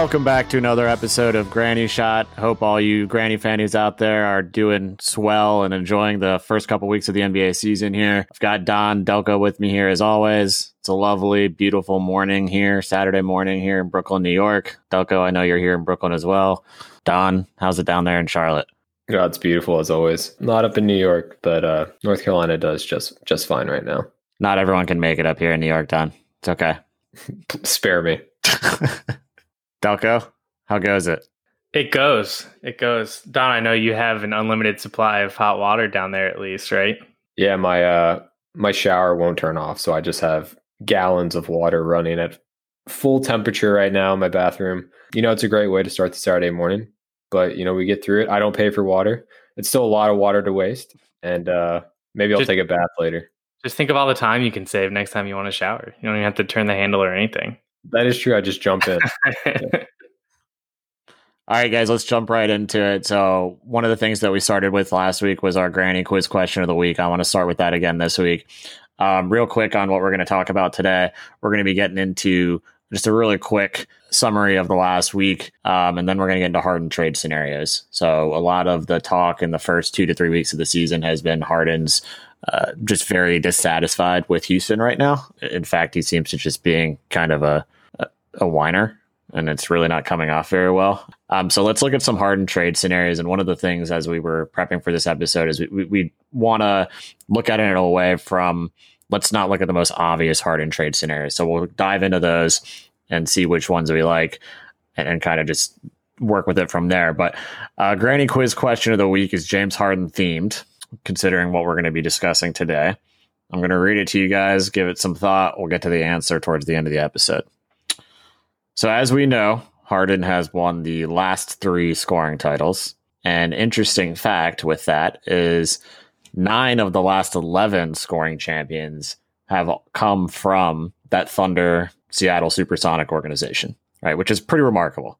Welcome back to another episode of Granny Shot. Hope all you Granny fannies out there are doing swell and enjoying the first couple weeks of the NBA season here. I've got Don Delco with me here as always. It's a lovely, beautiful morning here, Saturday morning here in Brooklyn, New York. Delco, I know you're here in Brooklyn as well. Don, how's it down there in Charlotte? Yeah, it's beautiful as always. Not up in New York, but uh, North Carolina does just just fine right now. Not everyone can make it up here in New York, Don. It's okay. Spare me. Delco, how goes it? It goes. It goes. Don, I know you have an unlimited supply of hot water down there at least, right? Yeah, my uh my shower won't turn off, so I just have gallons of water running at full temperature right now in my bathroom. You know, it's a great way to start the Saturday morning, but you know, we get through it. I don't pay for water. It's still a lot of water to waste, and uh maybe I'll Just- take a bath later. Just think of all the time you can save next time you want to shower. You don't even have to turn the handle or anything. That is true. I just jump in. All right, guys, let's jump right into it. So, one of the things that we started with last week was our granny quiz question of the week. I want to start with that again this week. Um, real quick on what we're going to talk about today. We're going to be getting into just a really quick summary of the last week, um, and then we're going to get into Harden trade scenarios. So, a lot of the talk in the first two to three weeks of the season has been Harden's uh, just very dissatisfied with Houston right now. In fact, he seems to just being kind of a a, a whiner and it's really not coming off very well. Um, so let's look at some Harden trade scenarios. And one of the things as we were prepping for this episode is we, we, we want to look at it away from let's not look at the most obvious Harden trade scenarios. So we'll dive into those and see which ones we like and, and kind of just work with it from there. But uh, Granny Quiz question of the week is James Harden themed, considering what we're going to be discussing today. I'm going to read it to you guys, give it some thought. We'll get to the answer towards the end of the episode. So, as we know, Harden has won the last three scoring titles. An interesting fact with that is nine of the last 11 scoring champions have come from that Thunder Seattle Supersonic organization, right? Which is pretty remarkable.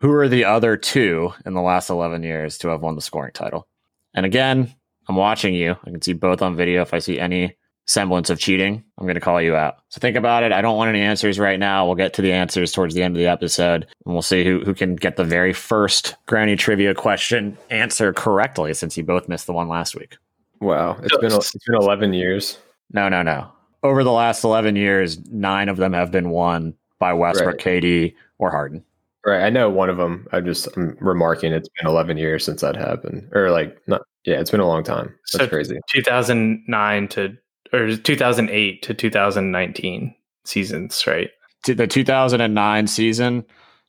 Who are the other two in the last 11 years to have won the scoring title? And again, I'm watching you. I can see both on video. If I see any semblance of cheating, I'm going to call you out. So think about it. I don't want any answers right now. We'll get to the answers towards the end of the episode, and we'll see who, who can get the very first Granny trivia question answer correctly since you both missed the one last week. Wow, it's been it's been eleven years. No, no, no. Over the last 11 years, nine of them have been won by Westbrook, KD, or Harden. Right, I know one of them. I'm just I'm remarking. It's been 11 years since that happened, or like not. Yeah, it's been a long time. That's So- crazy. 2009 to or 2008 to 2019 seasons, right? To the 2009 season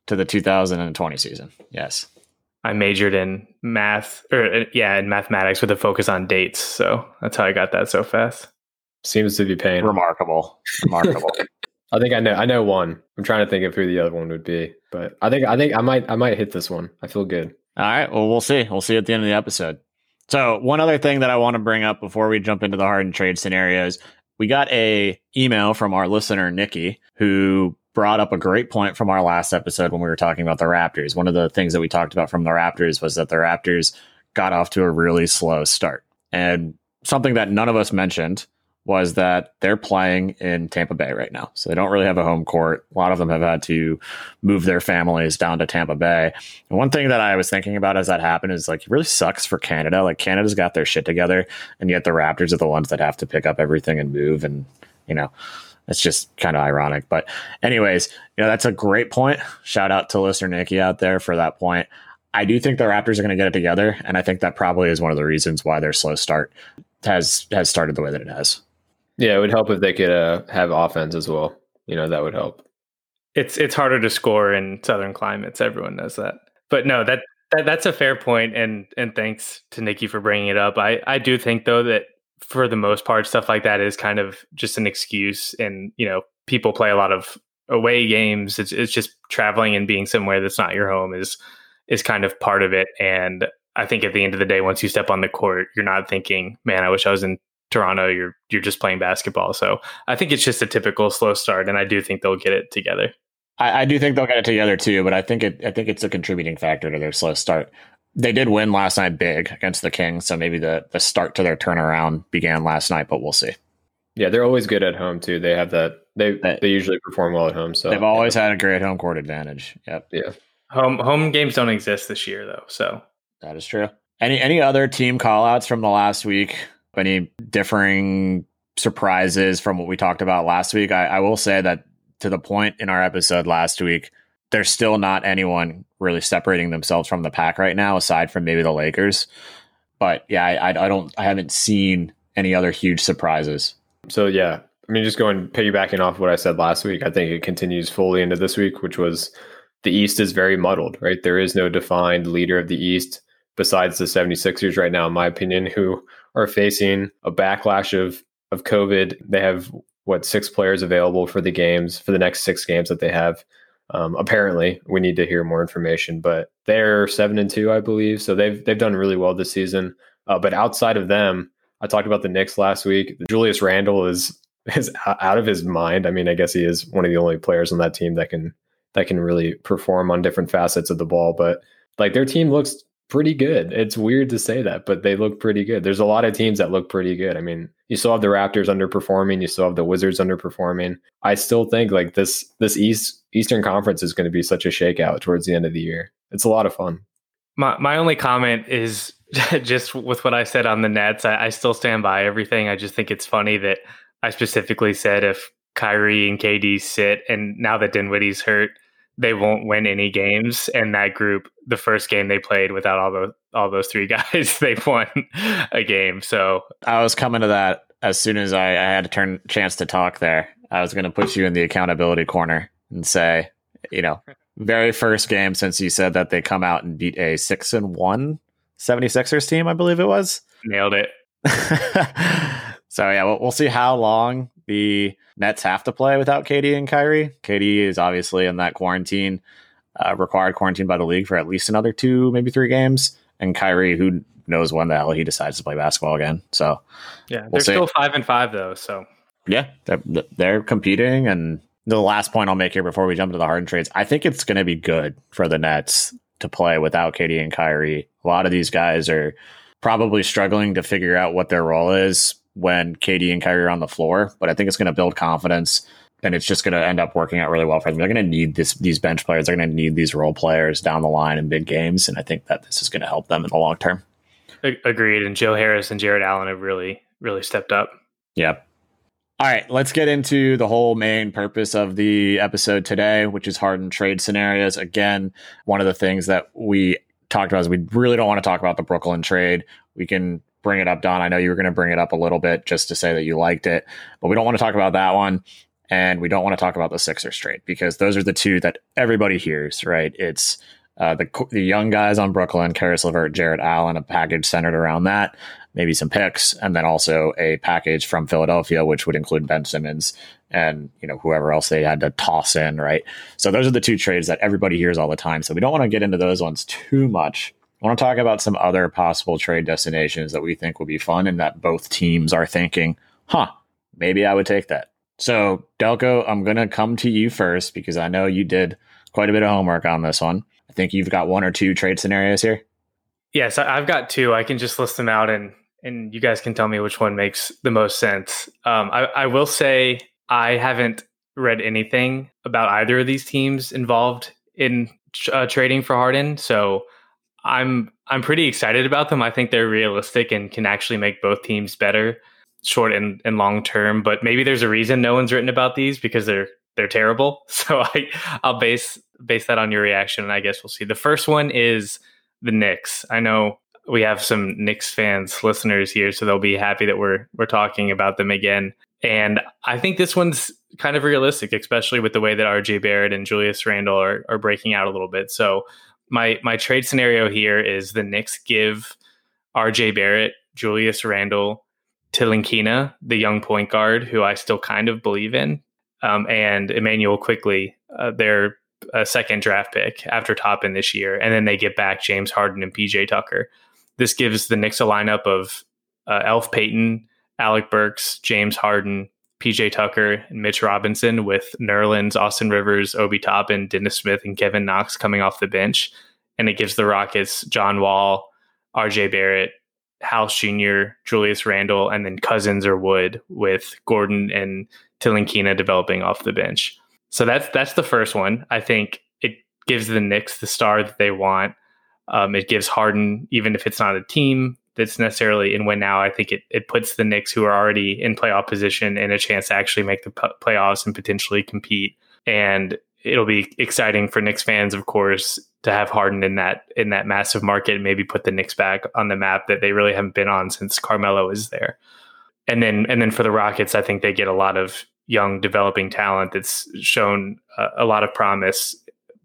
to the 2020 season. Yes. I majored in math or uh, yeah, in mathematics with a focus on dates. So that's how I got that so fast. Seems to be paying. Remarkable. Remarkable. I think I know. I know one. I'm trying to think of who the other one would be, but I think I think I might I might hit this one. I feel good. All right. Well, we'll see. We'll see at the end of the episode. So, one other thing that I want to bring up before we jump into the Harden trade scenarios, we got a email from our listener Nikki who brought up a great point from our last episode when we were talking about the Raptors. One of the things that we talked about from the Raptors was that the Raptors got off to a really slow start. And something that none of us mentioned was that they're playing in Tampa Bay right now. So they don't really have a home court. A lot of them have had to move their families down to Tampa Bay. And one thing that I was thinking about as that happened is like it really sucks for Canada. Like Canada's got their shit together, and yet the Raptors are the ones that have to pick up everything and move. And you know, it's just kind of ironic. But anyways, you know, that's a great point. Shout out to listener Nikki out there for that point. I do think the Raptors are going to get it together, and I think that probably is one of the reasons why their slow start has has started the way that it has. Yeah, it would help if they could uh, have offense as well. You know, that would help. It's it's harder to score in southern climates. Everyone knows that. But no, that, that that's a fair point, and and thanks to Nikki for bringing it up. I I do think though that for the most part, stuff like that is kind of just an excuse, and you know, people play a lot of away games. It's it's just traveling and being somewhere that's not your home is is kind of part of it. And I think at the end of the day, once you step on the court, you're not thinking, "Man, I wish I was in Toronto." You're you're just playing basketball. So I think it's just a typical slow start, and I do think they'll get it together. I, I do think they'll get it together too, but I think it I think it's a contributing factor to their slow start. They did win last night big against the Kings, so maybe the the start to their turnaround began last night, but we'll see. Yeah, they're always good at home too. They have that They they, they usually perform well at home. So they've always yeah. had a great home court advantage. Yep. Yeah. Home home games don't exist this year though. So that is true. Any any other team callouts from the last week? Any differing surprises from what we talked about last week? I, I will say that to the point in our episode last week, there's still not anyone really separating themselves from the pack right now, aside from maybe the Lakers. But yeah, I, I, don't, I haven't seen any other huge surprises. So yeah, I mean, just going piggybacking off what I said last week, I think it continues fully into this week, which was the East is very muddled, right? There is no defined leader of the East besides the 76ers right now, in my opinion, who are facing a backlash of of COVID. They have what six players available for the games for the next six games that they have. Um, apparently, we need to hear more information, but they're seven and two, I believe. So they've they've done really well this season. Uh, but outside of them, I talked about the Knicks last week. Julius Randle is is out of his mind. I mean, I guess he is one of the only players on that team that can that can really perform on different facets of the ball. But like their team looks pretty good. It's weird to say that, but they look pretty good. There's a lot of teams that look pretty good. I mean, you still have the Raptors underperforming, you still have the Wizards underperforming. I still think like this this East Eastern Conference is going to be such a shakeout towards the end of the year. It's a lot of fun. My my only comment is just with what I said on the Nets. I, I still stand by everything. I just think it's funny that I specifically said if Kyrie and KD sit, and now that Dinwiddie's hurt, they won't win any games. And that group, the first game they played without all those all those three guys, they won a game. So I was coming to that as soon as I, I had a turn chance to talk there. I was going to put you in the accountability corner and say, you know, very first game since you said that they come out and beat a six and one 76ers team, I believe it was. Nailed it. so yeah, we'll, we'll see how long the Nets have to play without KD and Kyrie. KD is obviously in that quarantine, uh, required quarantine by the league for at least another two, maybe three games. And Kyrie, who knows when the hell he decides to play basketball again. So yeah, we'll they're see. still five and five though. So yeah, they're, they're competing. And the last point I'll make here before we jump into the Harden trades, I think it's going to be good for the Nets to play without KD and Kyrie. A lot of these guys are probably struggling to figure out what their role is when KD and Kyrie are on the floor, but I think it's going to build confidence and it's just going to end up working out really well for them. They're going to need this these bench players. They're going to need these role players down the line in big games, and I think that this is going to help them in the long term. Agreed. And Joe Harris and Jarrett Allen have really really stepped up. Yep. All right, let's get into the whole main purpose of the episode today, which is Harden trade scenarios. Again, one of the things that we talked about is we really don't want to talk about the Brooklyn trade. We can bring it up, Don. I know you were going to bring it up a little bit just to say that you liked it, but we don't want to talk about that one. And we don't want to talk about the Sixers trade because those are the two that everybody hears, right? It's uh, the the young guys on Brooklyn, Caris LeVert, Jarrett Allen, a package centered around that, maybe some picks, and then also a package from Philadelphia, which would include Ben Simmons and you know whoever else they had to toss in, right? So those are the two trades that everybody hears all the time. So we don't want to get into those ones too much. I want to talk about some other possible trade destinations that we think would be fun and that both teams are thinking, huh, maybe I would take that. So, Delco, I'm going to come to you first because I know you did quite a bit of homework on this one. I think you've got one or two trade scenarios here. Yes, I've got two. I can just list them out and and you guys can tell me which one makes the most sense. Um, I, I will say I haven't read anything about either of these teams involved in uh, trading for Harden, so I'm I'm pretty excited about them. I think they're realistic and can actually make both teams better, short and, and long term. But maybe there's a reason no one's written about these because they're they're terrible. So I I'll base base that on your reaction, and I guess we'll see. The first one is the Knicks. I know we have some Knicks fans listeners here, so they'll be happy that we're we're talking about them again. And I think this one's kind of realistic, especially with the way that RJ Barrett and Julius Randle are, are breaking out a little bit. So my my trade scenario here is the Knicks give RJ Barrett, Julius Randle, Ntilikina, the young point guard who I still kind of believe in, um, and Immanuel Quickley uh, their uh, second draft pick after Toppin this year, and then they get back James Harden and PJ Tucker. This gives the Knicks a lineup of uh, Elf Payton, Alec Burks, James Harden, PJ Tucker and Mitch Robinson with Nerlens, Austin Rivers, Obi Toppin, Dennis Smith, and Kevin Knox coming off the bench. And it gives the Rockets John Wall, RJ Barrett, House Jr., Julius Randle, and then Cousins or Wood with Gordon and Ntilikina developing off the bench. So that's that's the first one. I think it gives the Knicks the star that they want. Um, it gives Harden, even if it's not a team that's necessarily in win now, I think it, it puts the Knicks, who are already in playoff position, in a chance to actually make the playoffs and potentially compete. And it'll be exciting for Knicks fans, of course, to have Harden in that in that massive market and maybe put the Knicks back on the map that they really haven't been on since Carmelo is there. And then and then for the Rockets, I think they get a lot of young developing talent that's shown a, a lot of promise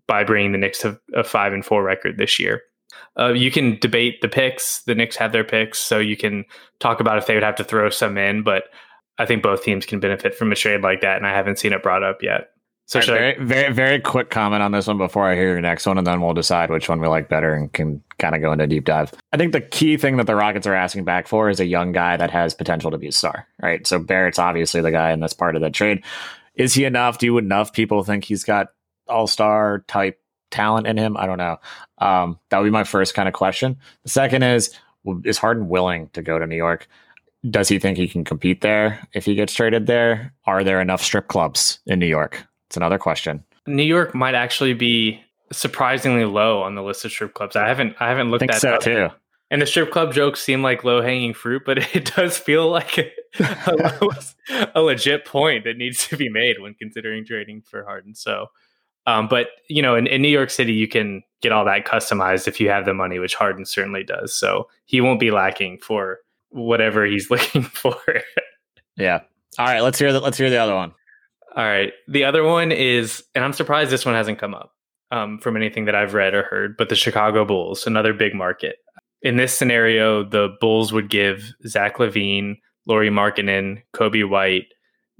by bringing the Knicks to a five and four record this year. Uh, you can debate the picks. The Knicks have their picks, so you can talk about if they would have to throw some in. But I think both teams can benefit from a trade like that, and I haven't seen it brought up yet. So right, very, I- very, very quick comment on this one before I hear your next one, and then we'll decide which one we like better and can kind of go into a deep dive. I think the key thing that the Rockets are asking back for is a young guy that has potential to be a star, right? So Barrett's obviously the guy in this part of the trade. Is he enough? Do enough people think he's got all star type talent in him? I don't know. Um, that would be my first kind of question. The second is, is Harden willing to go to New York? Does he think he can compete there if he gets traded there? Are there enough strip clubs in New York? It's another question. New York might actually be surprisingly low on the list of strip clubs. I haven't I haven't looked I at so up. too. And the strip club jokes seem like low hanging fruit, but it does feel like a, a, a, legit point that needs to be made when considering trading for Harden. So, um, but you know, in, in New York City, you can get all that customized if you have the money, which Harden certainly does. So he won't be lacking for whatever he's looking for. yeah. All right. Let's hear the let's hear the other one. All right. The other one is, and I'm surprised this one hasn't come up um, from anything that I've read or heard, but the Chicago Bulls, another big market. In this scenario, the Bulls would give Zach LaVine, Lauri Markkanen, Coby White,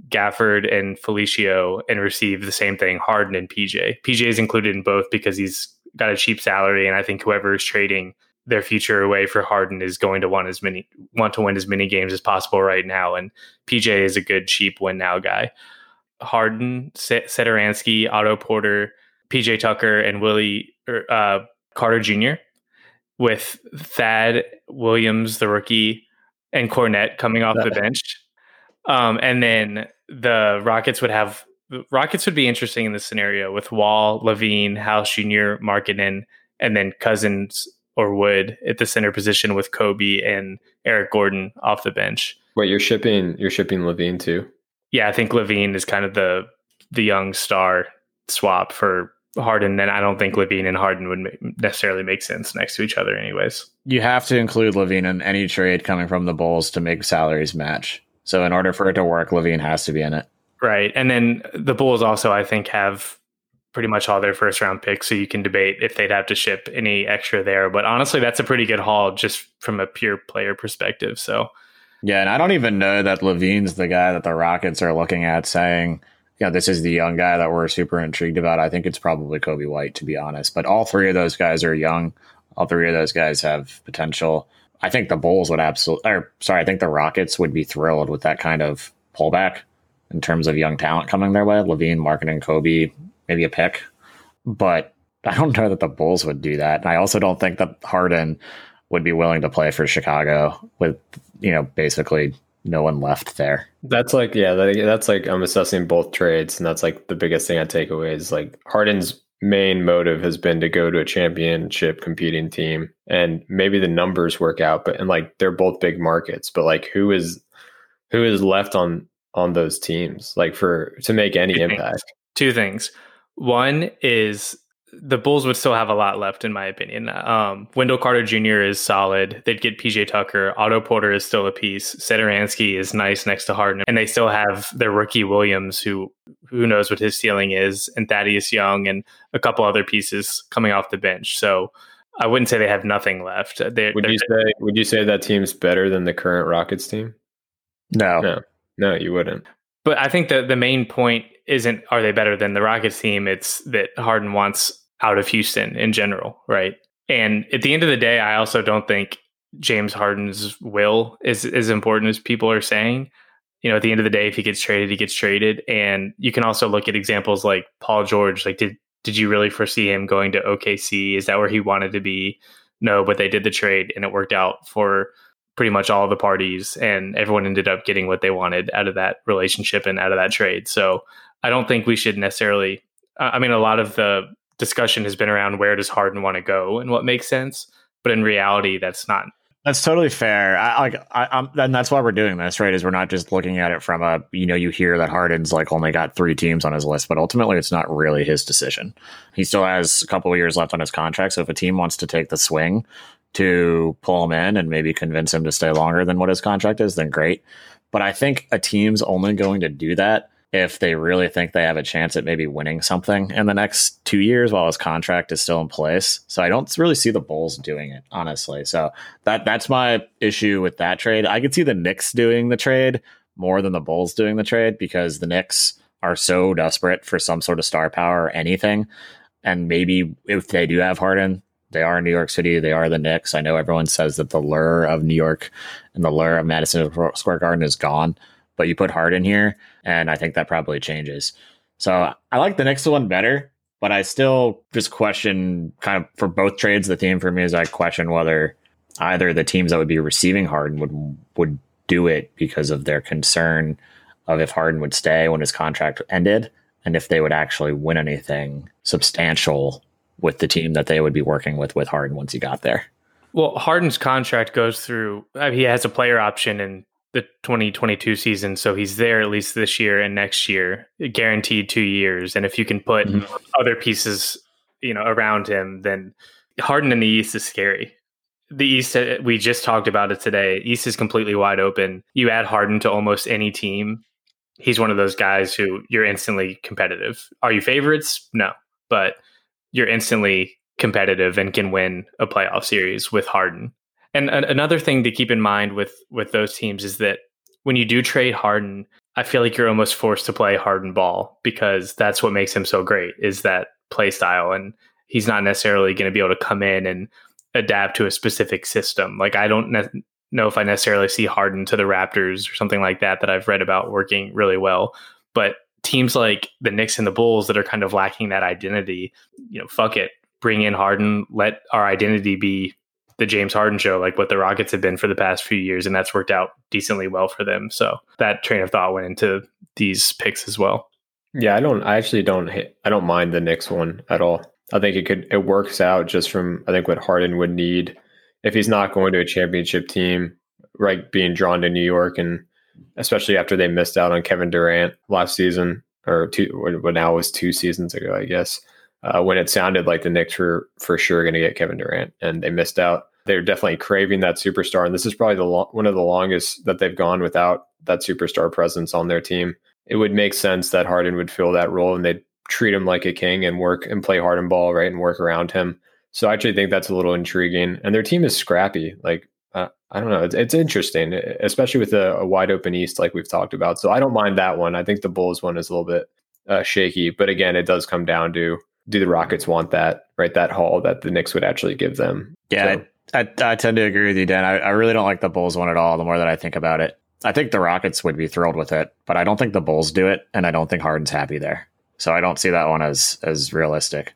Gafford, and Felicio and receive the same thing, Harden and PJ. PJ is included in both because he's got a cheap salary, and I think whoever is trading their future away for Harden is going to want as many want to win as many games as possible right now. And PJ is a good cheap win now guy. Harden, Satoransky, Otto Porter, PJ Tucker, and Willie er, uh, Carter Jr. with Thad Williams, the rookie, and Kornet coming off the bench. Um, and then the Rockets would have Rockets would be interesting in this scenario with Wall, LaVine, House Jr., Markkanen, and then Cousins or Wood at the center position with Coby and Eric Gordon off the bench. Wait, you're shipping you're shipping LaVine too? yeah, I think LaVine is kind of the the young star swap for Harden. And I don't think LaVine and Harden would necessarily make sense next to each other, anyways. You have to include LaVine in any trade coming from the Bulls to make salaries match. So in order for it to work, LaVine has to be in it. Right, and then the Bulls also, I think, have pretty much all their first round picks, so you can debate if they'd have to ship any extra there. But honestly, that's a pretty good haul just from a pure player perspective. So yeah, and I don't even know that LaVine's the guy that the Rockets are looking at saying, you know, this is the young guy that we're super intrigued about. I think it's probably Coby White, to be honest. But all three of those guys are young. All three of those guys have potential. I think the Bulls would absolutely, or sorry, I think the Rockets would be thrilled with that kind of pullback in terms of young talent coming their way. LaVine, Markkanen Coby, maybe a pick. But I don't know that the Bulls would do that. And I also don't think that Harden would be willing to play for Chicago with, you know, basically no one left there. That's like, yeah, that's like I'm assessing both trades, and that's like the biggest thing I take away is like Harden's main motive has been to go to a championship competing team, and maybe the numbers work out, but and like they're both big markets, but like who is who is left on on those teams like for to make any Two impact? Things. Two things. One is the Bulls would still have a lot left, in my opinion. Um, Wendell Carter Jr. is solid. They'd get PJ Tucker. Otto Porter is still a piece. Satoransky is nice next to Harden, and they still have their rookie Williams, who who knows what his ceiling is, and Thaddeus Young, and a couple other pieces coming off the bench. So I wouldn't say they have nothing left. They're, would you say Would you say that team's better than the current Rockets team? No, no, no, you wouldn't. But I think that the main point isn't are they better than the Rockets team? It's that Harden wants out of Houston in general, right? And at the end of the day, I also don't think James Harden's will is as important as people are saying. You know, at the end of the day, if he gets traded, he gets traded. And you can also look at examples like Paul George. Like, did did you really foresee him going to OKC? Is that where he wanted to be? No, but they did the trade and it worked out for pretty much all the parties, and everyone ended up getting what they wanted out of that relationship and out of that trade. So I don't think we should necessarily. I mean, a lot of the discussion has been around where does Harden want to go and what makes sense, but in reality, that's not that's totally fair. I like, I, I'm, and that's why we're doing this, right? Is we're not just looking at it from a, you know, you hear that Harden's like only got three teams on his list, but ultimately it's not really his decision. He still has a couple of years left on his contract. So if a team wants to take the swing to pull him in and maybe convince him to stay longer than what his contract is, then great. But I think a team's only going to do that if they really think they have a chance at maybe winning something in the next two years while his contract is still in place. So I don't really see the Bulls doing it, honestly. So that that's my issue with that trade. I could see the Knicks doing the trade more than the Bulls doing the trade because the Knicks are so desperate for some sort of star power or anything. And maybe if they do have Harden, they are in New York City. They are the Knicks. I know everyone says that the lure of New York and the lure of Madison Square Garden is gone but you put Harden here, and I think that probably changes. So I like the next one better, but I still just question kind of for both trades. The theme for me is I question whether either the teams that would be receiving Harden would would do it because of their concern of if Harden would stay when his contract ended, and if they would actually win anything substantial with the team that they would be working with with Harden once he got there. Well, Harden's contract goes through. I mean, he has a player option in the 2022 season. So he's there at least this year and next year, guaranteed two years. And if you can put mm-hmm. other pieces, you know, around him, then Harden in the East is scary. The East, uh, we just talked about it today. East is completely wide open. You add Harden to almost any team. He's one of those guys who you're instantly competitive. Are you favorites? No, but you're instantly competitive and can win a playoff series with Harden. And another thing to keep in mind with with those teams is that when you do trade Harden, I feel like you're almost forced to play Harden ball because that's what makes him so great is that play style, and he's not necessarily going to be able to come in and adapt to a specific system. Like I don't ne- know if I necessarily see Harden to the Raptors or something like that that I've read about working really well, but teams like the Knicks and the Bulls that are kind of lacking that identity, you know, fuck it, bring in Harden, let our identity be the James Harden show, like what the Rockets have been for the past few years, and that's worked out decently well for them. So that train of thought went into these picks as well. Yeah, I don't. I actually don't. I don't mind the Knicks one at all. I think it could. It works out just from I think what Harden would need if he's not going to a championship team, right? Being drawn to New York, and especially after they missed out on Kevin Durant last season, or two, what now was two seasons ago, I guess uh, when it sounded like the Knicks were for sure going to get Kevin Durant, and they missed out. They're definitely craving that superstar, and this is probably the lo- one of the longest that they've gone without that superstar presence on their team. It would make sense that Harden would fill that role, and they'd treat him like a king and work and play Harden ball right and work around him. So I actually think that's a little intriguing, and their team is scrappy. Like uh, I don't know, it's, it's interesting, especially with a, a, wide open East like we've talked about. So I don't mind that one. I think the Bulls one is a little bit uh, shaky, but again, it does come down to do the Rockets want that right that haul that the Knicks would actually give them? Yeah, so. I, I, I, tend to agree with you, Dan. I, I really don't like the Bulls one at all. The more that I think about it, I think the Rockets would be thrilled with it, but I don't think the Bulls do it, and I don't think Harden's happy there. So I don't see that one as as realistic.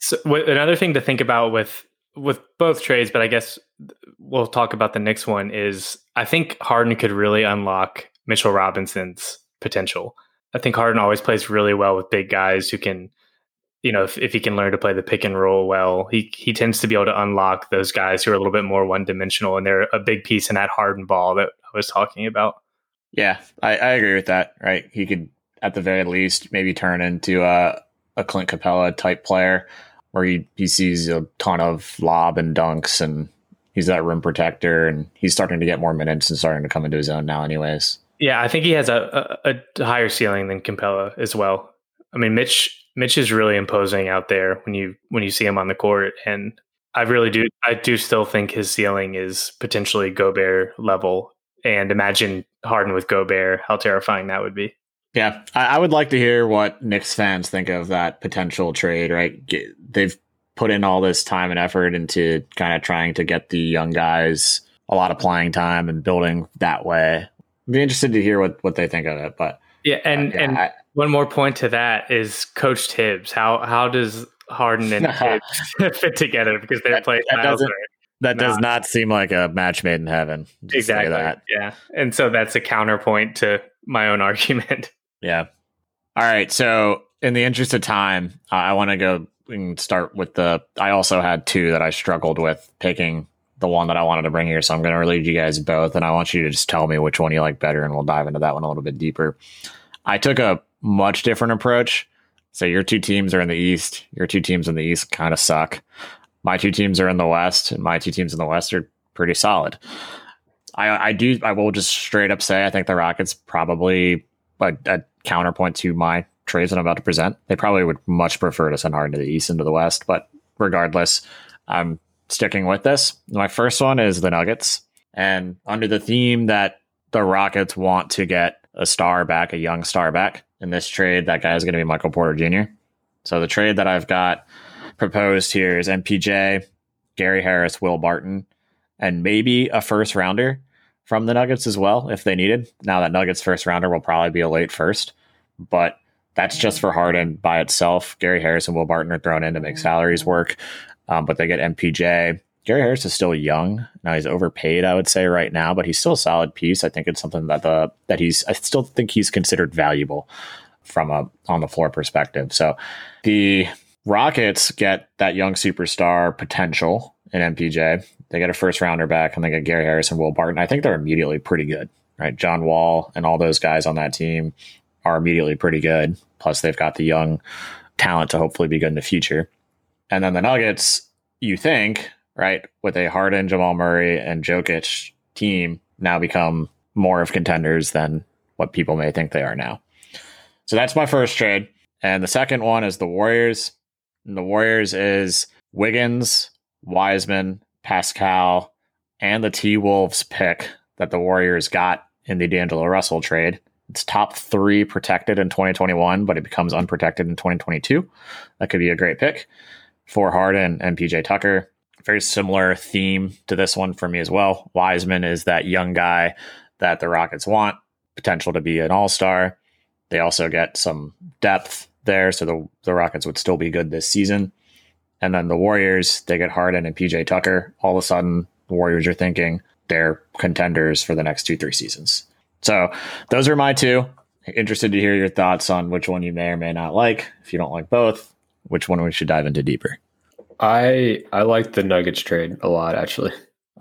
So another thing to think about with with both trades, but I guess we'll talk about the Knicks one is I think Harden could really unlock Mitchell Robinson's potential. I think Harden always plays really well with big guys who can you know, if, if he can learn to play the pick and roll well, he he tends to be able to unlock those guys who are a little bit more one dimensional, and they're a big piece in that Harden ball that I was talking about. Yeah, I, I agree with that. Right, he could at the very least maybe turn into a a Clint Capela type player, where he he sees a ton of lob and dunks, and he's that rim protector, and he's starting to get more minutes and starting to come into his own now, anyways. Yeah, I think he has a, a, a higher ceiling than Capela as well. I mean, Mitch Mitch is really imposing out there when you when you see him on the court, and I really do I do still think his ceiling is potentially Gobert level. And imagine Harden with Gobert, how terrifying that would be. Yeah, I, I would like to hear what Knicks fans think of that potential trade. Right, get, they've put in all this time and effort into kind of trying to get the young guys a lot of playing time and building that way. I'd be interested to hear what what they think of it, but yeah, and uh, yeah, and I, one more point to that is Coach Thibs. How how does Harden and Thibs fit together because they're playing that doesn't, That does not- not seem like a match made in heaven. Exactly. that. Yeah, and so that's a counterpoint to my own argument. Yeah. All right. So, in the interest of time, uh, I want to go and start with the. I also had two that I struggled with picking the one that I wanted to bring here. So, I'm going to lead you guys both, and I want you to just tell me which one you like better, and we'll dive into that one a little bit deeper. I took a much different approach. So, your two teams are in the East. Your two teams in the East kind of suck. My two teams are in the West, and my two teams in the West are pretty solid. I, I do. I will just straight up say I think the Rockets probably a, a counterpoint to my trades that I'm about to present. They probably would much prefer to send Harden to the East and to the West, but regardless, I'm sticking with this. My first one is the Nuggets, and under the theme that the Rockets want to get a star back, a young star back in this trade, that guy is going to be Michael Porter Jr. So the trade that I've got proposed here is MPJ, Gary Harris, Will Barton, and maybe a first rounder from the Nuggets as well if they needed. Now that Nuggets first rounder will probably be a late first, but that's just for Harden by itself. Gary Harris and Will Barton are thrown in to make salaries work, um, but they get MPJ. Gary Harris is still young. Now he's overpaid, I would say, right now, but he's still a solid piece. I think it's something that the that he's. I still think he's considered valuable from a on the floor perspective. So the Rockets get that young superstar potential in MPJ. They get a first rounder back and they get Gary Harris and Will Barton. I think they're immediately pretty good, right? John Wall and all those guys on that team are immediately pretty good. Plus, they've got the young talent to hopefully be good in the future. And then the Nuggets, you think, right, with a Harden, Jamal Murray, and Jokic team now become more of contenders than what people may think they are now. So that's my first trade. And the second one is the Warriors. And the Warriors is Wiggins, Wiseman, Paschall, and the T Wolves pick that the Warriors got in the D'Angelo Russell trade. It's top three protected in 2021, but it becomes unprotected in 2022. That could be a great pick for Harden and PJ Tucker. Very similar theme to this one for me as well. Wiseman is that young guy that the Rockets want, potential to be an all star. They also get some depth there, so the, the Rockets would still be good this season. And then the Warriors, they get Harden and PJ Tucker. All of a sudden, the Warriors are thinking they're contenders for the next two, three seasons. So those are my two. Interested to hear your thoughts on which one you may or may not like. If you don't like both, which one we should dive into deeper. I I like the Nuggets trade a lot actually.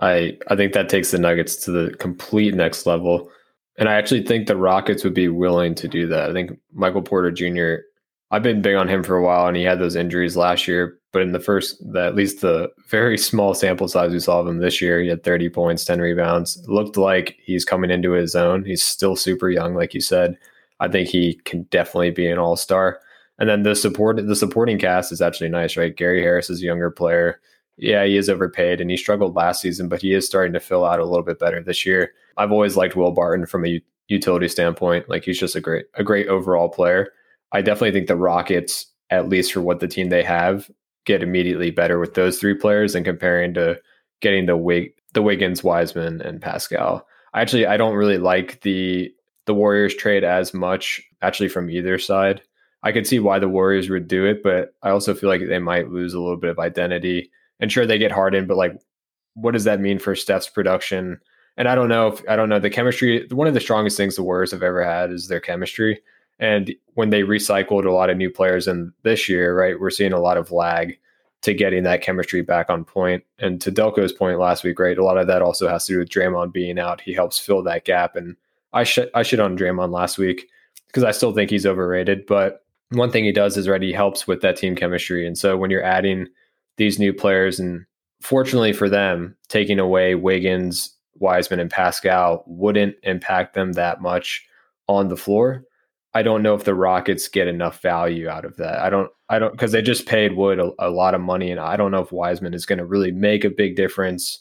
I I think that takes the Nuggets to the complete next level. And I actually think the Rockets would be willing to do that. I think Michael Porter Jr. I've been big on him for a while and he had those injuries last year, but in the first the, at least the very small sample size we saw of him this year, he had 30 points, 10 rebounds. Looked like he's coming into his own. He's still super young like you said. I think he can definitely be an all-star. And then the support the supporting cast is actually nice, right? Gary Harris is a younger player. Yeah, he is overpaid and he struggled last season, but he is starting to fill out a little bit better this year. I've always liked Will Barton from a utility standpoint. Like he's just a great a great overall player. I definitely think the Rockets, at least for what the team they have, get immediately better with those three players and comparing to getting the Wig the Wiggins, Wiseman, and Paschall. Actually, I don't really like the the Warriors trade as much actually from either side. I could see why the Warriors would do it, but I also feel like they might lose a little bit of identity. And sure, they get Harden, but like, what does that mean for Steph's production? And I don't know if I don't know the chemistry. One of the strongest things the Warriors have ever had is their chemistry. And when they recycled a lot of new players in this year, right, we're seeing a lot of lag to getting that chemistry back on point. And to Delco's point last week, right, a lot of that also has to do with Draymond being out. He helps fill that gap. And I should I shit on Draymond last week because I still think he's overrated. But one thing he does is right, he helps with that team chemistry. And so when you're adding these new players, and fortunately for them, taking away Wiggins, Wiseman, and Paschall wouldn't impact them that much on the floor. I don't know if the Rockets get enough value out of that. I don't, I don't, because they just paid Wood a, a, lot of money, and I don't know if Wiseman is going to really make a big difference,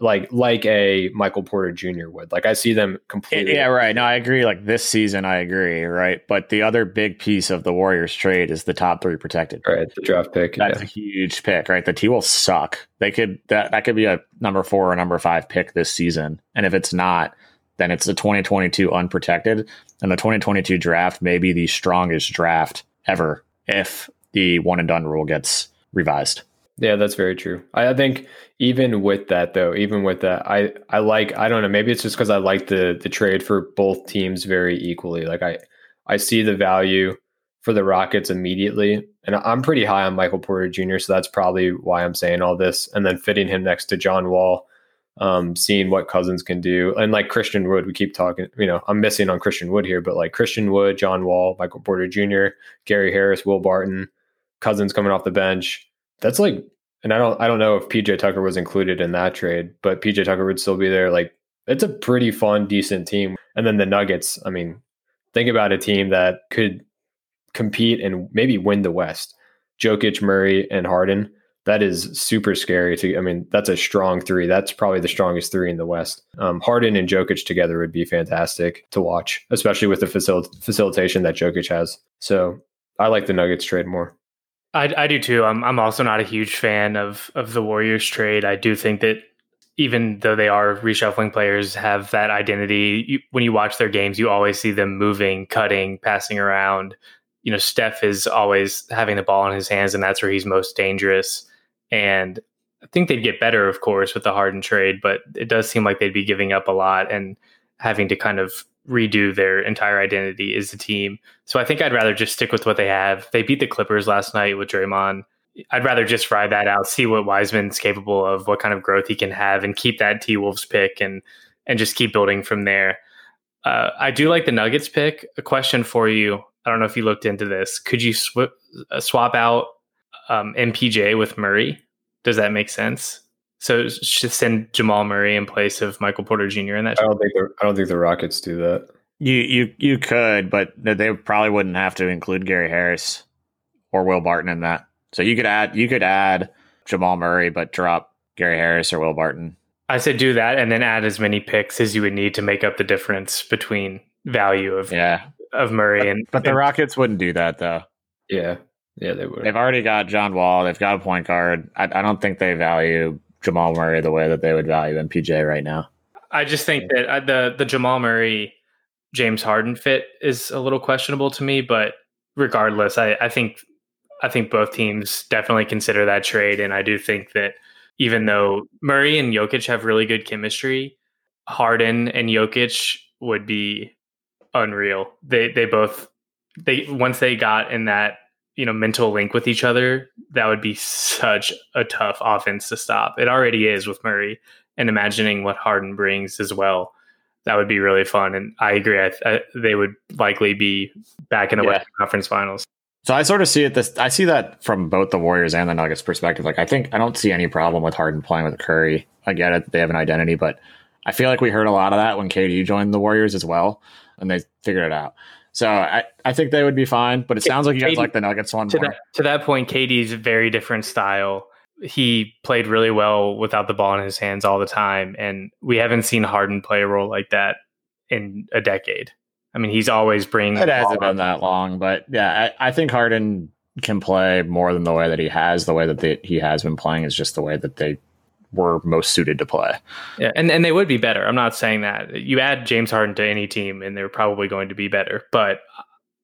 like like a Michael Porter Jr. would. Like I see them completely. Yeah, right. No, I agree. Like this season, I agree. Right, but the other big piece of the Warriors trade is the top three protected. Right, the draft pick. That's yeah. a huge pick, right? The T will suck. They could that that could be a number four or number five pick this season, and if it's not, then it's the 2022 unprotected, and the 2022 draft may be the strongest draft ever if the one and done rule gets revised. Yeah, that's very true. I, think even with that though, even with that, I I like I don't know, maybe it's just because I like the the trade for both teams very equally. Like I I see the value for the Rockets immediately. And I'm pretty high on Michael Porter Jr., so that's probably why I'm saying all this. And then fitting him next to John Wall, um, seeing what Cousins can do. And like Christian Wood, we keep talking, you know, I'm missing on Christian Wood here, but like Christian Wood, John Wall, Michael Porter Jr., Gary Harris, Will Barton, Cousins coming off the bench. That's like, and I don't, I don't know if PJ Tucker was included in that trade, but PJ Tucker would still be there. Like, it's a pretty fun, decent team. And then the Nuggets, I mean, think about a team that could compete and maybe win the West. Jokic, Murray, and Harden. That is super scary. To I mean, that's a strong three. That's probably the strongest three in the West. Um, Harden and Jokic together would be fantastic to watch, especially with the facil- facilitation that Jokic has. So I like the Nuggets trade more. I, I do too. I'm I'm also not a huge fan of of the Warriors trade. I do think that even though they are reshuffling players, have that identity. You, when you watch their games, you always see them moving, cutting, passing around you know, Steph is always having the ball in his hands, and that's where he's most dangerous. And I think they'd get better, of course, with the Harden trade, but it does seem like they'd be giving up a lot and having to kind of redo their entire identity as a team. So I think I'd rather just stick with what they have. They beat the Clippers last night with Draymond. I'd rather just ride that out, see what Wiseman's capable of, what kind of growth he can have, and keep that T Wolves pick and and just keep building from there. Uh, I do like the Nuggets pick. A question for you: I don't know if you looked into this. Could you sw- uh, swap out um, MPJ with Murray? Does that make sense? So should send Jamal Murray in place of Michael Porter Jr. in that. I don't think the, I don't think the Rockets do that. You you you could, but they probably wouldn't have to include Gary Harris or Will Barton in that. So you could add you could add Jamal Murray, but drop Gary Harris or Will Barton. I said do that and then add as many picks as you would need to make up the difference between value of yeah of Murray and but the Rockets wouldn't do that though. Yeah, yeah, they would. They've already got John Wall. They've got a point guard. I, I don't think they value Jamal Murray the way that they would value MPJ right now. I just think that uh, the the Jamal Murray James Harden fit is a little questionable to me, but regardless, I, I think I think both teams definitely consider that trade, and I do think that even though Murray and Jokic have really good chemistry, Harden and Jokic would be unreal. They they both they once they got in that you know mental link with each other, that would be such a tough offense to stop. It already is with Murray, and imagining what Harden brings as well, that would be really fun. And I agree, I, I, they would likely be back in the yeah. Western Conference Finals. So I sort of see it this I see that from both the Warriors and the Nuggets perspective. Like I think I don't see any problem with Harden playing with Curry. I get it, they have an identity, but I feel like we heard a lot of that when KD joined the Warriors as well and they figured it out. So I, I think they would be fine, but it sounds like you guys like the Nuggets one to more. That, to that point, KD's very different style. He played really well without the ball in his hands all the time, and we haven't seen Harden play a role like that in a decade. I mean, he's always bringing. It hasn't been that long, but yeah, I, I, think Harden can play more than the way that he has. The way that they, he has been playing is just the way that they were most suited to play. Yeah, and, and they would be better. I'm not saying that. You add James Harden to any team and they're probably going to be better, but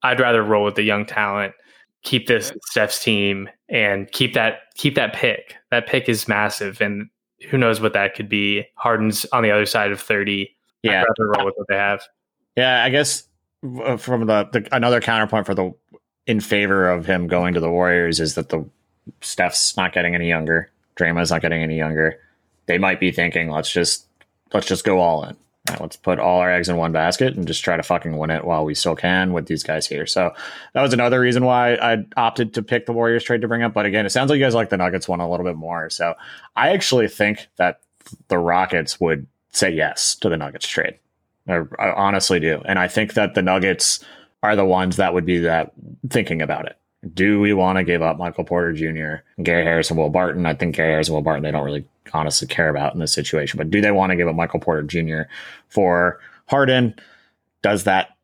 I'd rather roll with the young talent, keep this Steph's team and keep that keep that pick. That pick is massive and who knows what that could be. Harden's on the other side of 30. Yeah. I'd rather roll with what they have. Yeah, I guess uh, from the, the another counterpoint for the in favor of him going to the Warriors is that the Steph's not getting any younger. Draymond's not getting any younger. They might be thinking, let's just let's just go all in. Let's put all our eggs in one basket and just try to fucking win it while we still can with these guys here. So that was another reason why I opted to pick the Warriors trade to bring up. But again, it sounds like you guys like the Nuggets one a little bit more. So I actually think that the Rockets would say yes to the Nuggets trade. I honestly do. And I think that the Nuggets are the ones that would be that thinking about it do we want to give up Michael Porter Jr., Gary Harris, and Will Barton? I think Gary Harris and Will Barton they don't really honestly care about in this situation, but do they want to give up Michael Porter Jr. for Harden? Does that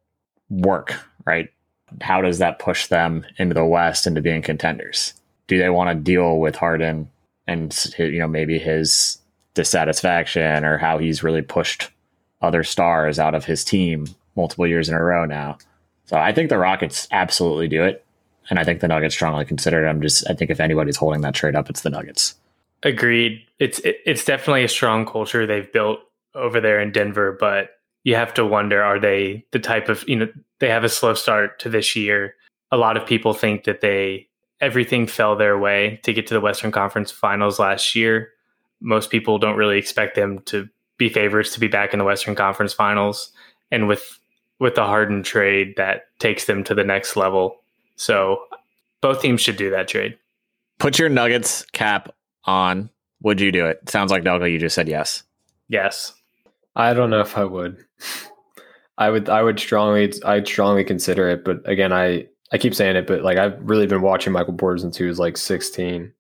work? Right? How does that push them into the West into being contenders? Do they want to deal with Harden and you know maybe his dissatisfaction or how he's really pushed other stars out of his team multiple years in a row now? So I think the Rockets absolutely do it and I think the Nuggets strongly considered. I'm just I think if anybody's holding that trade up, it's the Nuggets. Agreed. It's it, it's definitely a strong culture they've built over there in Denver, but you have to wonder are they the type of you know they have a slow start to this year. A lot of people think that they everything fell their way to get to the Western Conference Finals last year. Most people don't really expect them to be favorites to be back in the Western Conference Finals, and with with the Harden trade, that takes them to the next level. So both teams should do that trade. Put your Nuggets cap on. Would you do it? Sounds like Delco, you just said yes. Yes. I don't know if I would. I would I would strongly I'd strongly consider it, but again, I I keep saying it, but like I've really been watching Michael Porter since he was like 16.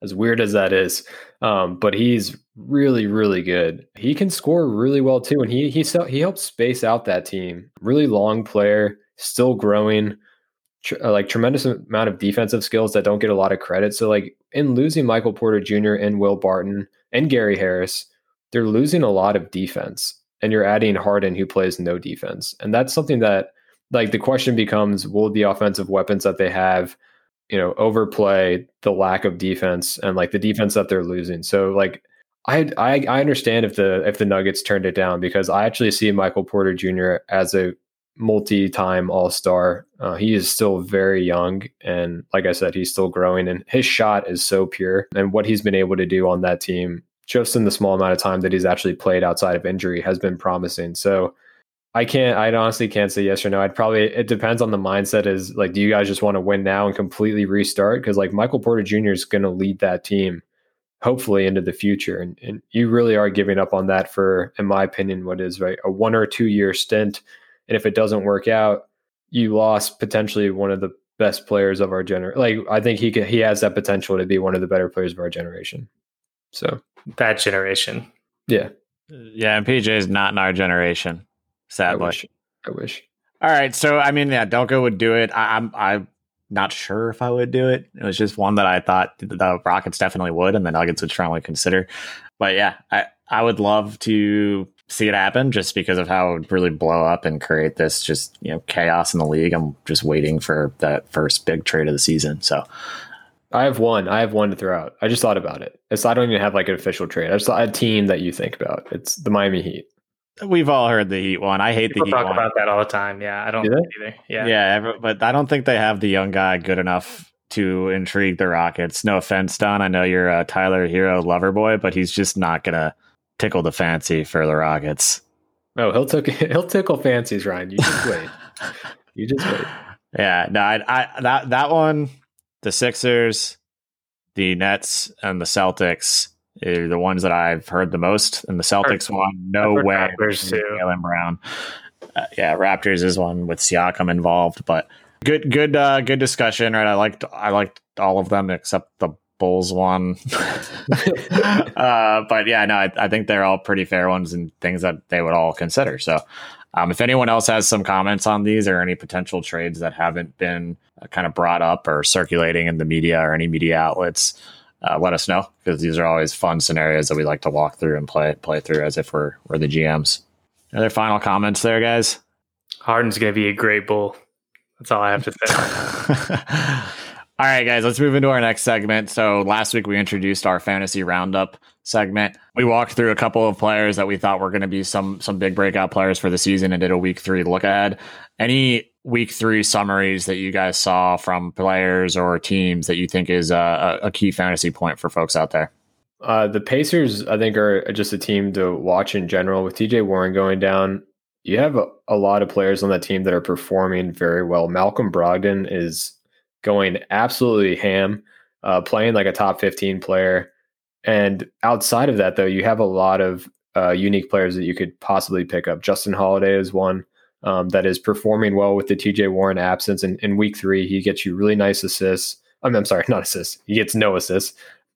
As weird as that is, um, but he's really, really good. He can score really well too, and he he he helps space out that team. Really long player, still growing. Tr- uh, like tremendous amount of defensive skills that don't get a lot of credit. So like in losing Michael Porter Jr. and Will Barton and Gary Harris, they're losing a lot of defense, and you're adding Harden who plays no defense, and that's something that like the question becomes: Will the offensive weapons that they have you know overplay the lack of defense and like the defense that they're losing. So like I I, I understand if the if the Nuggets turned it down because I actually see Michael Porter Jr. as a multi-time All-Star. Uh, he is still very young, and like I said, he's still growing, and his shot is so pure. And what he's been able to do on that team, just in the small amount of time that he's actually played outside of injury, has been promising. So I can't. I honestly can't say yes or no. I'd probably. It depends on the mindset. Is like, do you guys just want to win now and completely restart? Because like Michael Porter Jr. is going to lead that team, hopefully into the future, and and you really are giving up on that for, in my opinion, what is right a one or two year stint. And if it doesn't work out, you lost potentially one of the best players of our generation. Like I think he can, he has that potential to be one of the better players of our generation. So that generation, yeah, uh, yeah. And PJ is not in our generation. Sadly, I wish. I wish. All right, so I mean, yeah, Delco would do it. I, I'm I'm not sure if I would do it. It was just one that I thought the Rockets definitely would, and the Nuggets would strongly consider. But yeah, I I would love to see it happen just because of how it would really blow up and create this just you know chaos in the league. I'm just waiting for that first big trade of the season. So I have one. I have one to throw out. I just thought about it. It's I don't even have like an official trade. I just a team that you think about. It's the Miami Heat. We've all heard the Heat one. I hate People the Heat talk one. about that all the time. Yeah, I don't Do either. Yeah. yeah, every- but I don't think they have the young guy good enough to intrigue the Rockets. No offense, Don. I know you're a Tyler Herro lover boy, but he's just not gonna tickle the fancy for the Rockets. Oh, he'll tickle he'll tickle fancies, Ryan. You just wait. you just wait. Yeah, no, I, I that that one, the Sixers, the Nets, and the Celtics are the ones that I've heard the most. And the Celtics one, no way. Raptors, too. Jaylen Brown. Uh, yeah, Raptors is one with Siakam involved, but good, good, uh, good discussion. Right, I liked, I liked all of them except the Bulls one. uh, but yeah, no, I, I think they're all pretty fair ones and things that they would all consider. So, um, if anyone else has some comments on these or any potential trades that haven't been uh, kind of brought up or circulating in the media or any media outlets, uh, let us know because these are always fun scenarios that we like to walk through and play play through as if we're we're the GMs. Other final comments there, guys? Harden's going to be a great bull. That's all I have to say. All right, guys, let's move into our next segment. So, last week we introduced our fantasy roundup segment. We walked through a couple of players that we thought were going to be some some big breakout players for the season and did a week 3 look ahead. Any week 3 summaries that you guys saw from players or teams that you think is a, a key fantasy point for folks out there? Uh, the Pacers, I think, are just a team to watch in general. With TJ Warren going down, you have a, a lot of players on that team that are performing very well. Malcolm Brogdon is going absolutely ham, uh, playing like a top 15 player. And outside of that, though, you have a lot of uh, unique players that you could possibly pick up. Justin Holiday is one um, that is performing well with the TJ Warren absence. And in week three, he gets you really nice assists. I mean, I'm sorry, not assists. He gets no assists.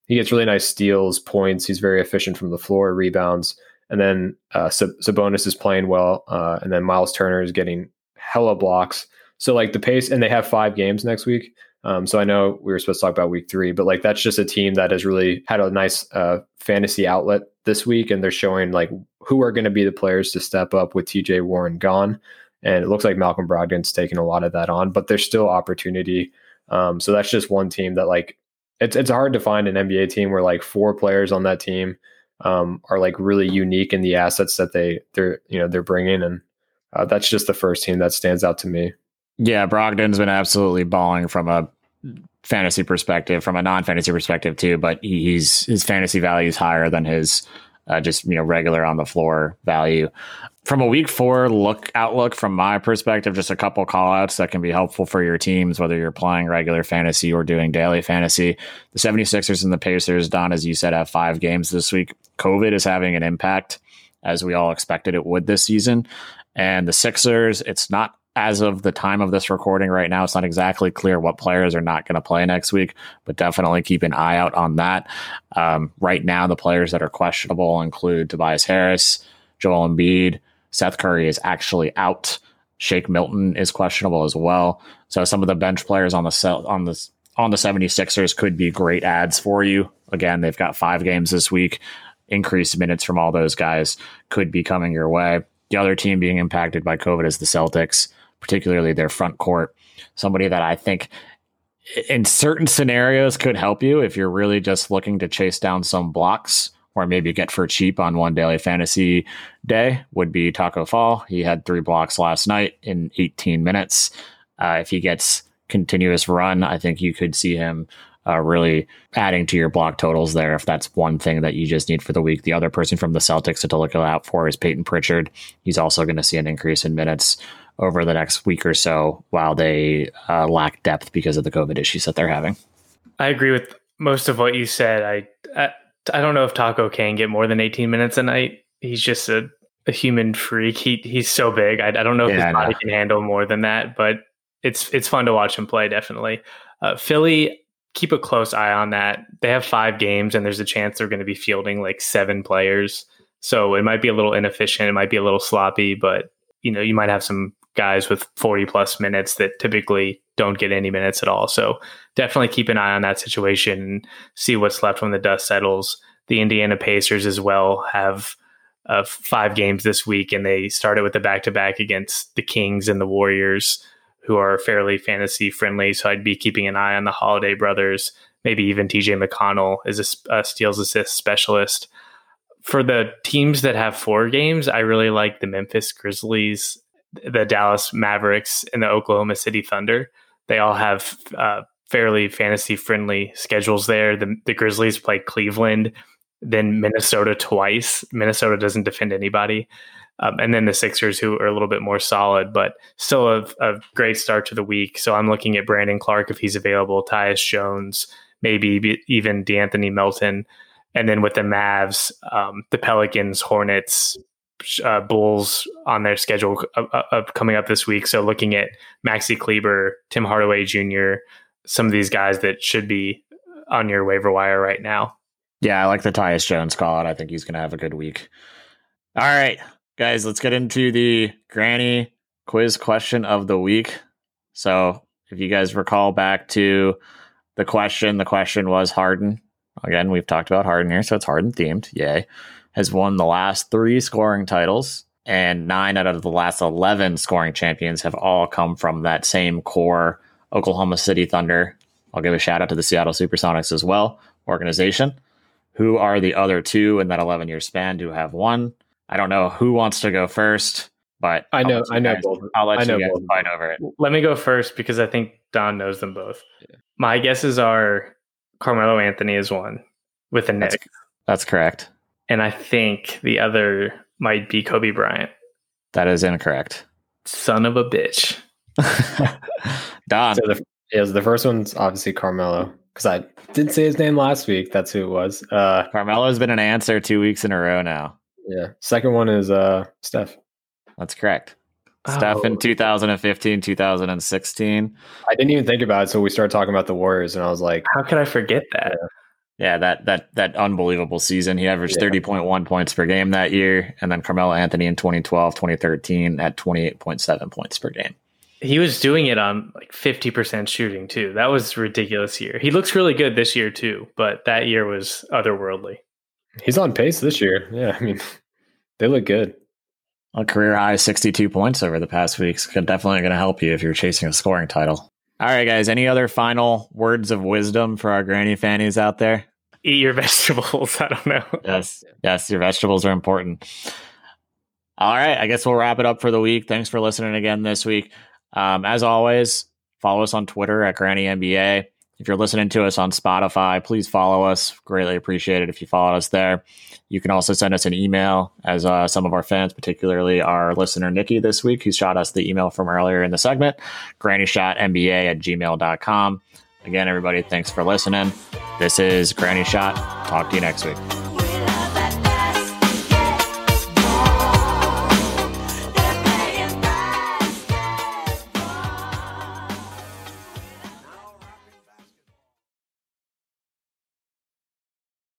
He gets really nice steals, points. He's very efficient from the floor, rebounds. And then uh, Sabonis is playing well. Uh, and then Miles Turner is getting hella blocks. So like the pace, and they have five games next week. Um, so I know we were supposed to talk about week three, but like that's just a team that has really had a nice uh, fantasy outlet this week, and they're showing like who are going to be the players to step up with TJ Warren gone. And it looks like Malcolm Brogdon's taking a lot of that on, but there's still opportunity Um, so that's just one team that like it's it's hard to find an NBA team where like four players on that team um, are like really unique in the assets that they they're you know they're bringing, and uh, that's just the first team that stands out to me. Yeah, Brogdon's been absolutely balling from a fantasy perspective, from a non-fantasy perspective too. But he's his fantasy value is higher than his uh, just you know regular on the floor value. From a week four look outlook, from my perspective, just a couple call outs that can be helpful for your teams, whether you're playing regular fantasy or doing daily fantasy. The 76ers and the Pacers, Don, as you said, have five games this week. COVID is having an impact, as we all expected it would this season. And the Sixers, it's not as of the time of this recording right now, it's not exactly clear what players are not going to play next week, but definitely keep an eye out on that. Um, right now, the players that are questionable include Tobias Harris, Joel Embiid, Seth Curry is actually out. Shake Milton is questionable as well. So some of the bench players on the on the on the 76ers could be great ads for you. Again, they've got five games this week. Increased minutes from all those guys could be coming your way. The other team being impacted by COVID is the Celtics particularly their front court. Somebody that I think in certain scenarios could help you if you're really just looking to chase down some blocks or maybe get for cheap on one daily fantasy day would be Tacko Fall. He had three blocks last night in 18 minutes. Uh, if he gets continuous run, I think you could see him uh, really adding to your block totals there if that's one thing that you just need for the week. The other person from the Celtics to look out for is Payton Pritchard. He's also going to see an increase in minutes over the next week or so while they uh, lack depth because of the COVID issues that they're having. I agree with most of what you said. I, I, I don't know if Tacko can get more than 18 minutes a night. He's just a, a human freak. He he's so big. I, I don't know if yeah, his body can handle more than that, but it's it's fun to watch him play. Definitely, uh, Philly. Keep a close eye on that. They have five games, and there's a chance they're going to be fielding like seven players. So it might be a little inefficient. It might be a little sloppy, but you know you might have some guys with 40 plus minutes that typically don't get any minutes at all. So definitely keep an eye on that situation and see what's left when the dust settles. The Indiana Pacers as well have uh, five games this week, and they started with the back to back against the Kings and the Warriors, who are fairly fantasy friendly. So I'd be keeping an eye on the Holiday brothers. Maybe even TJ McConnell is a, a steals assist specialist. For the teams that have four games, I really like the Memphis Grizzlies the Dallas Mavericks and the Oklahoma City Thunder. They all have uh, fairly fantasy friendly schedules there. The, the Grizzlies play Cleveland, then Minnesota twice. Minnesota doesn't defend anybody. Um, and then the Sixers, who are a little bit more solid, but still a, a, great start to the week. So I'm looking at Brandon Clarke if he's available, Tyus Jones, maybe even De'Anthony Melton. And then with the Mavs, um, the Pelicans, Hornets, uh, Bulls on their schedule uh, uh, coming up this week. So looking at Maxi Kleber, Tim Hardaway Jr., some of these guys that should be on your waiver wire right now. Yeah, I like the Tyus Jones call out. I think he's going to have a good week. All right, guys, let's get into the granny quiz question of the week. So, if you guys recall back to the question, the question was Harden. Again, we've talked about Harden here, so it's Harden themed. Yay has won the last three scoring titles, and nine out of the last 11 scoring champions have all come from that same core Oklahoma City Thunder. I'll give a shout out to the Seattle Supersonics as well, organization. Who are the other two in that 11 year span who have won? I don't know who wants to go first, but I know, I know guys, both. I'll let I you guys both. fight over it. Let me go first because I think Don knows them both. Yeah. My guesses are Carmelo Anthony is one with the Knicks. That's, that's correct and I think the other might be Kobe Bryant. That is incorrect. Son of a bitch. Don. So the, yeah, the first one's obviously Carmelo because I did say his name last week. That's who it was. Uh, Carmelo has been an answer two weeks in a row now. Yeah. Second one is uh, Steph. That's correct. Oh. Steph in 2015, 2016. I didn't even think about it. So we started talking about the Warriors, and I was like, how could I forget that? Yeah. Yeah, that that that unbelievable season. He averaged yeah. 30.1 points per game that year. And then Carmelo Anthony in 2012, 2013 at 28.7 points per game. He was doing it on like 50% shooting too. That was ridiculous year. He looks really good this year too, but that year was otherworldly. He's on pace this year. Yeah, I mean, they look good. A career high 62 points over the past weeks. Could definitely going to help you if you're chasing a scoring title. All right, guys. Any other final words of wisdom for our granny fannies out there? Eat your vegetables. I don't know. Yes, yes, your vegetables are important. All right, I guess we'll wrap it up for the week. Thanks for listening again this week. Um, as always, follow us on Twitter at Granny NBA. If you're listening to us on Spotify, please follow us. Greatly appreciate it if you follow us there. You can also send us an email, as uh, some of our fans, particularly our listener Nikki this week, who shot us the email from earlier in the segment, grannyshotnba at gmail.com. Again, everybody, thanks for listening. This is Granny Shot. Talk to you next week.